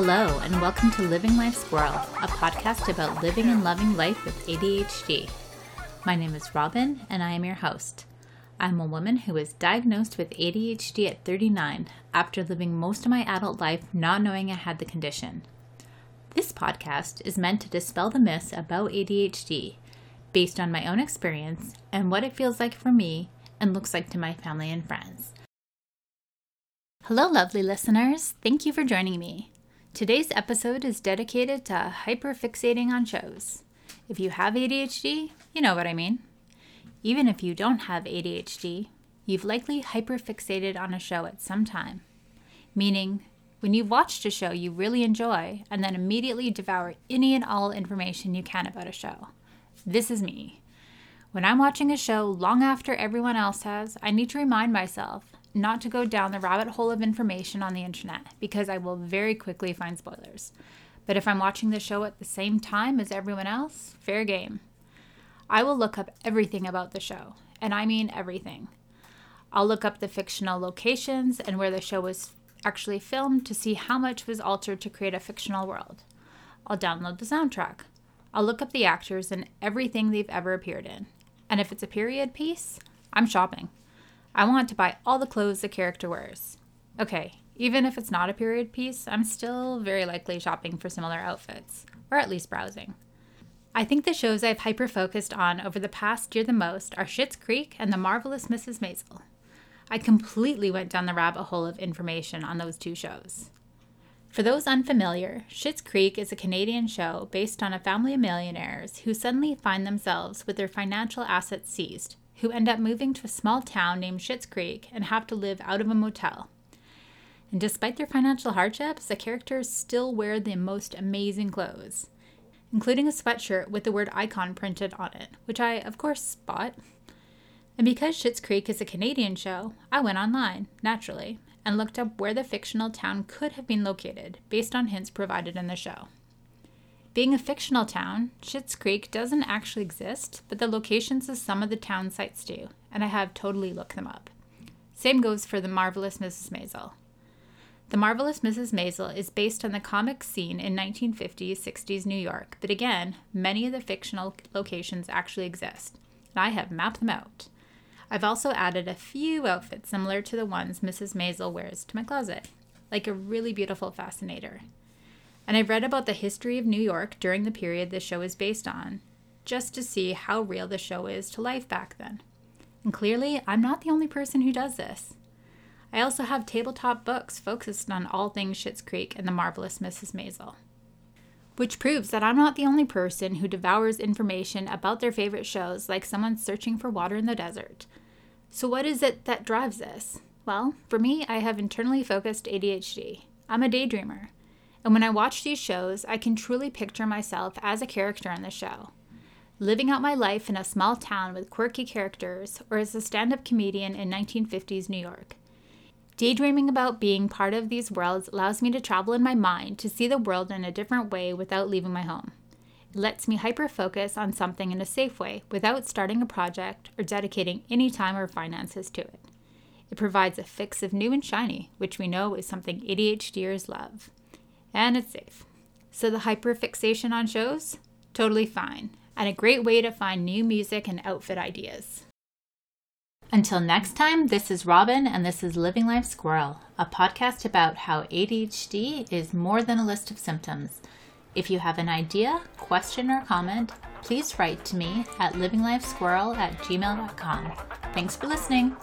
Hello, and welcome to Living Life Squirrel, a podcast about living and loving life with ADHD. My name is Robin, and I am your host. I'm a woman who was diagnosed with ADHD at 39 after living most of my adult life not knowing I had the condition. This podcast is meant to dispel the myths about ADHD based on my own experience and what it feels like for me and looks like to my family and friends. Hello, lovely listeners. Thank you for joining me. Today's episode is dedicated to hyperfixating on shows. If you have ADHD, you know what I mean. Even if you don't have ADHD, you've likely hyperfixated on a show at some time. Meaning, when you've watched a show you really enjoy and then immediately devour any and all information you can about a show. This is me. When I'm watching a show long after everyone else has, I need to remind myself not to go down the rabbit hole of information on the internet because I will very quickly find spoilers. But if I'm watching the show at the same time as everyone else, fair game. I will look up everything about the show, and I mean everything. I'll look up the fictional locations and where the show was actually filmed to see how much was altered to create a fictional world. I'll download the soundtrack. I'll look up the actors and everything they've ever appeared in. And if it's a period piece, I'm shopping. I want to buy all the clothes the character wears. Okay, even if it's not a period piece, I'm still very likely shopping for similar outfits, or at least browsing. I think the shows I've hyper focused on over the past year the most are Schitt's Creek and The Marvelous Mrs. Maisel. I completely went down the rabbit hole of information on those two shows. For those unfamiliar, Schitt's Creek is a Canadian show based on a family of millionaires who suddenly find themselves with their financial assets seized who end up moving to a small town named Schitt's Creek and have to live out of a motel. And despite their financial hardships, the characters still wear the most amazing clothes, including a sweatshirt with the word icon printed on it, which I, of course, bought. And because Schitt's Creek is a Canadian show, I went online, naturally, and looked up where the fictional town could have been located based on hints provided in the show. Being a fictional town, Schitt's Creek doesn't actually exist, but the locations of some of the town sites do, and I have totally looked them up. Same goes for The Marvelous Mrs. Maisel. The Marvelous Mrs. Maisel is based on the comic scene in 1950s 60s New York, but again, many of the fictional locations actually exist, and I have mapped them out. I've also added a few outfits similar to the ones Mrs. Maisel wears to my closet, like a really beautiful fascinator and I've read about the history of New York during the period the show is based on, just to see how real the show is to life back then. And clearly, I'm not the only person who does this. I also have tabletop books focused on all things Schitt's Creek and the marvelous Mrs. Maisel. Which proves that I'm not the only person who devours information about their favorite shows like someone searching for water in the desert. So, what is it that drives this? Well, for me, I have internally focused ADHD. I'm a daydreamer. And when I watch these shows, I can truly picture myself as a character in the show. Living out my life in a small town with quirky characters, or as a stand up comedian in 1950s New York. Daydreaming about being part of these worlds allows me to travel in my mind to see the world in a different way without leaving my home. It lets me hyper focus on something in a safe way without starting a project or dedicating any time or finances to it. It provides a fix of new and shiny, which we know is something ADHDers love and it's safe. So the hyperfixation on shows, totally fine, and a great way to find new music and outfit ideas. Until next time, this is Robin, and this is Living Life Squirrel, a podcast about how ADHD is more than a list of symptoms. If you have an idea, question, or comment, please write to me at livinglifesquirrel at gmail.com. Thanks for listening.